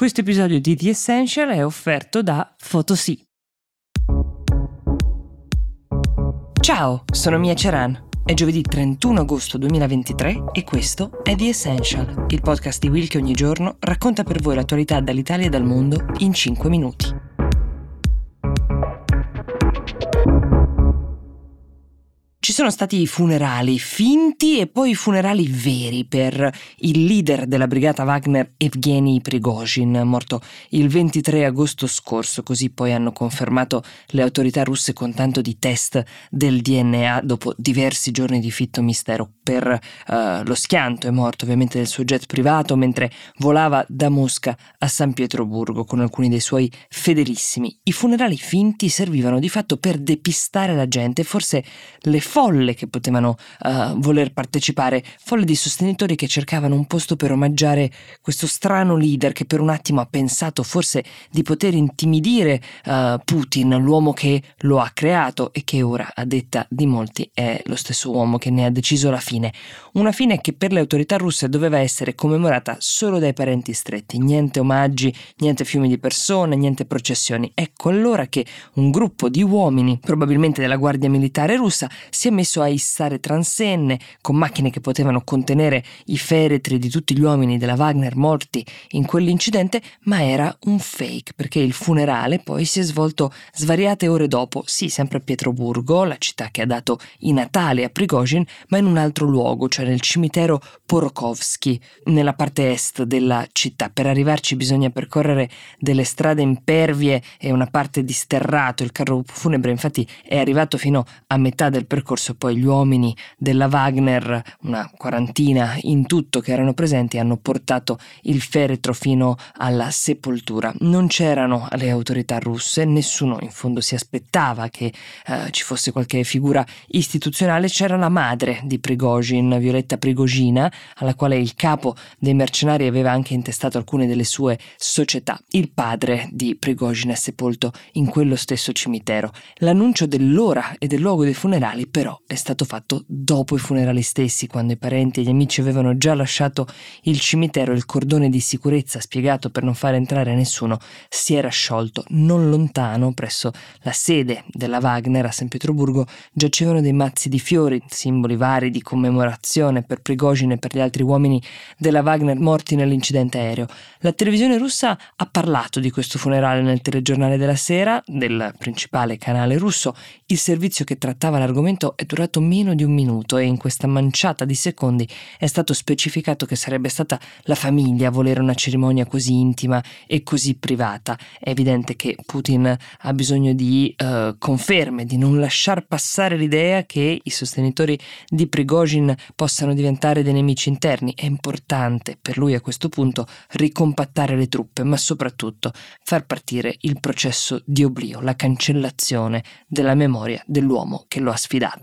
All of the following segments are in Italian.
Questo episodio di The Essential è offerto da Photosy. Ciao, sono Mia Ceran. È giovedì 31 agosto 2023 e questo è The Essential, il podcast di Will che ogni giorno racconta per voi l'attualità dall'Italia e dal mondo in 5 minuti. Ci sono stati i funerali finti e poi i funerali veri per il leader della brigata Wagner Evgeny Prigozhin, morto il 23 agosto scorso, così poi hanno confermato le autorità russe con tanto di test del DNA dopo diversi giorni di fitto mistero. Per uh, lo schianto è morto ovviamente del suo jet privato mentre volava da Mosca a San Pietroburgo con alcuni dei suoi fedelissimi. I funerali finti servivano di fatto per depistare la gente, forse le folle che potevano uh, voler partecipare, folle di sostenitori che cercavano un posto per omaggiare questo strano leader che per un attimo ha pensato forse di poter intimidire uh, Putin, l'uomo che lo ha creato e che ora, a detta di molti, è lo stesso uomo che ne ha deciso la fine. Una fine che per le autorità russe doveva essere commemorata solo dai parenti stretti, niente omaggi, niente fiumi di persone, niente processioni. Ecco allora che un gruppo di uomini, probabilmente della guardia militare russa, si è messo a issare transenne con macchine che potevano contenere i feretri di tutti gli uomini della Wagner morti in quell'incidente, ma era un fake perché il funerale poi si è svolto svariate ore dopo, sì, sempre a Pietroburgo, la città che ha dato i Natali a Prigozhin, ma in un altro luogo, cioè nel cimitero Porokovsky, nella parte est della città. Per arrivarci bisogna percorrere delle strade impervie e una parte di sterrato. Il carro funebre infatti è arrivato fino a metà del percorso percorso poi gli uomini della Wagner, una quarantina in tutto che erano presenti, hanno portato il feretro fino alla sepoltura. Non c'erano le autorità russe, nessuno in fondo si aspettava che eh, ci fosse qualche figura istituzionale, c'era la madre di Prigozhin, Violetta Prigogina, alla quale il capo dei mercenari aveva anche intestato alcune delle sue società. Il padre di Prigozhin è sepolto in quello stesso cimitero. L'annuncio dell'ora e del luogo dei funerali però però è stato fatto dopo i funerali stessi, quando i parenti e gli amici avevano già lasciato il cimitero e il cordone di sicurezza spiegato per non far entrare nessuno si era sciolto. Non lontano, presso la sede della Wagner a San Pietroburgo, giacevano dei mazzi di fiori, simboli vari di commemorazione per Prigogine e per gli altri uomini della Wagner morti nell'incidente aereo. La televisione russa ha parlato di questo funerale nel telegiornale della sera, del principale canale russo. Il servizio che trattava l'argomento è durato meno di un minuto e in questa manciata di secondi è stato specificato che sarebbe stata la famiglia a volere una cerimonia così intima e così privata. È evidente che Putin ha bisogno di uh, conferme, di non lasciar passare l'idea che i sostenitori di Prigozhin possano diventare dei nemici interni. È importante per lui a questo punto ricompattare le truppe, ma soprattutto far partire il processo di oblio, la cancellazione della memoria dell'uomo che lo ha sfidato.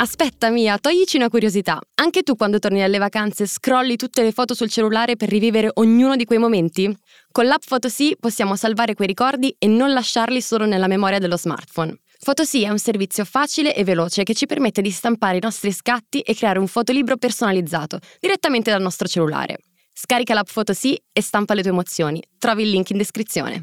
Aspetta Mia, toglici una curiosità. Anche tu quando torni dalle vacanze scrolli tutte le foto sul cellulare per rivivere ognuno di quei momenti? Con l'app Photosy possiamo salvare quei ricordi e non lasciarli solo nella memoria dello smartphone. Photosy è un servizio facile e veloce che ci permette di stampare i nostri scatti e creare un fotolibro personalizzato direttamente dal nostro cellulare. Scarica l'app Photosy e stampa le tue emozioni. Trovi il link in descrizione.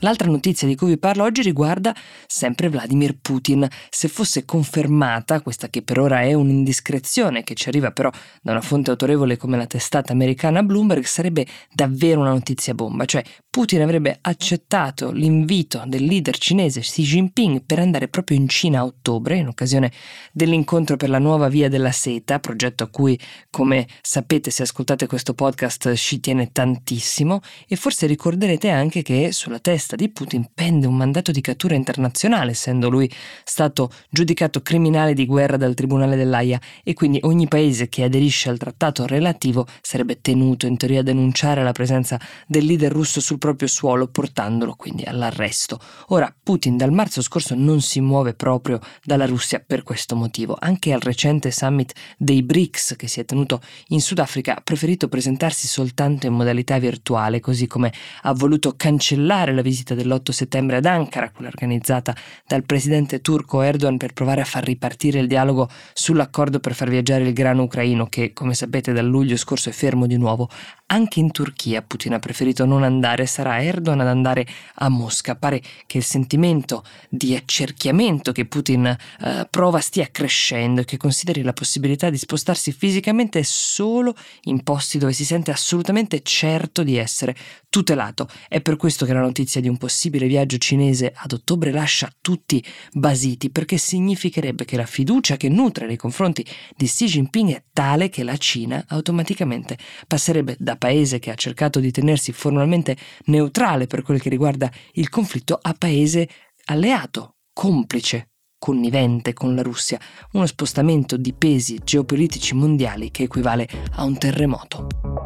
L'altra notizia di cui vi parlo oggi riguarda sempre Vladimir Putin. Se fosse confermata, questa che per ora è un'indiscrezione che ci arriva però da una fonte autorevole come la testata americana Bloomberg, sarebbe davvero una notizia bomba, cioè Putin avrebbe accettato l'invito del leader cinese Xi Jinping per andare proprio in Cina a ottobre, in occasione dell'incontro per la nuova via della seta, progetto a cui, come sapete se ascoltate questo podcast, Xi tiene tantissimo, e forse ricorderete anche che sulla testa di Putin pende un mandato di cattura internazionale, essendo lui stato giudicato criminale di guerra dal Tribunale dell'AIA, e quindi ogni paese che aderisce al trattato relativo sarebbe tenuto in teoria a denunciare la presenza del leader russo sul proprio suolo, portandolo quindi all'arresto. Ora, Putin dal marzo scorso non si muove proprio dalla Russia per questo motivo. Anche al recente summit dei BRICS che si è tenuto in Sudafrica ha preferito presentarsi soltanto in modalità virtuale, così come ha voluto cancellare la visita visita dell'8 settembre ad Ankara, quella organizzata dal presidente turco Erdogan per provare a far ripartire il dialogo sull'accordo per far viaggiare il grano ucraino che, come sapete, dal luglio scorso è fermo di nuovo. Anche in Turchia Putin ha preferito non andare, sarà Erdogan ad andare a Mosca. Pare che il sentimento di accerchiamento che Putin eh, prova stia crescendo e che consideri la possibilità di spostarsi fisicamente solo in posti dove si sente assolutamente certo di essere tutelato. È per questo che la notizia di un possibile viaggio cinese ad ottobre lascia tutti basiti, perché significherebbe che la fiducia che nutre nei confronti di Xi Jinping è tale che la Cina automaticamente passerebbe da paese che ha cercato di tenersi formalmente neutrale per quel che riguarda il conflitto a paese alleato, complice, connivente con la Russia, uno spostamento di pesi geopolitici mondiali che equivale a un terremoto.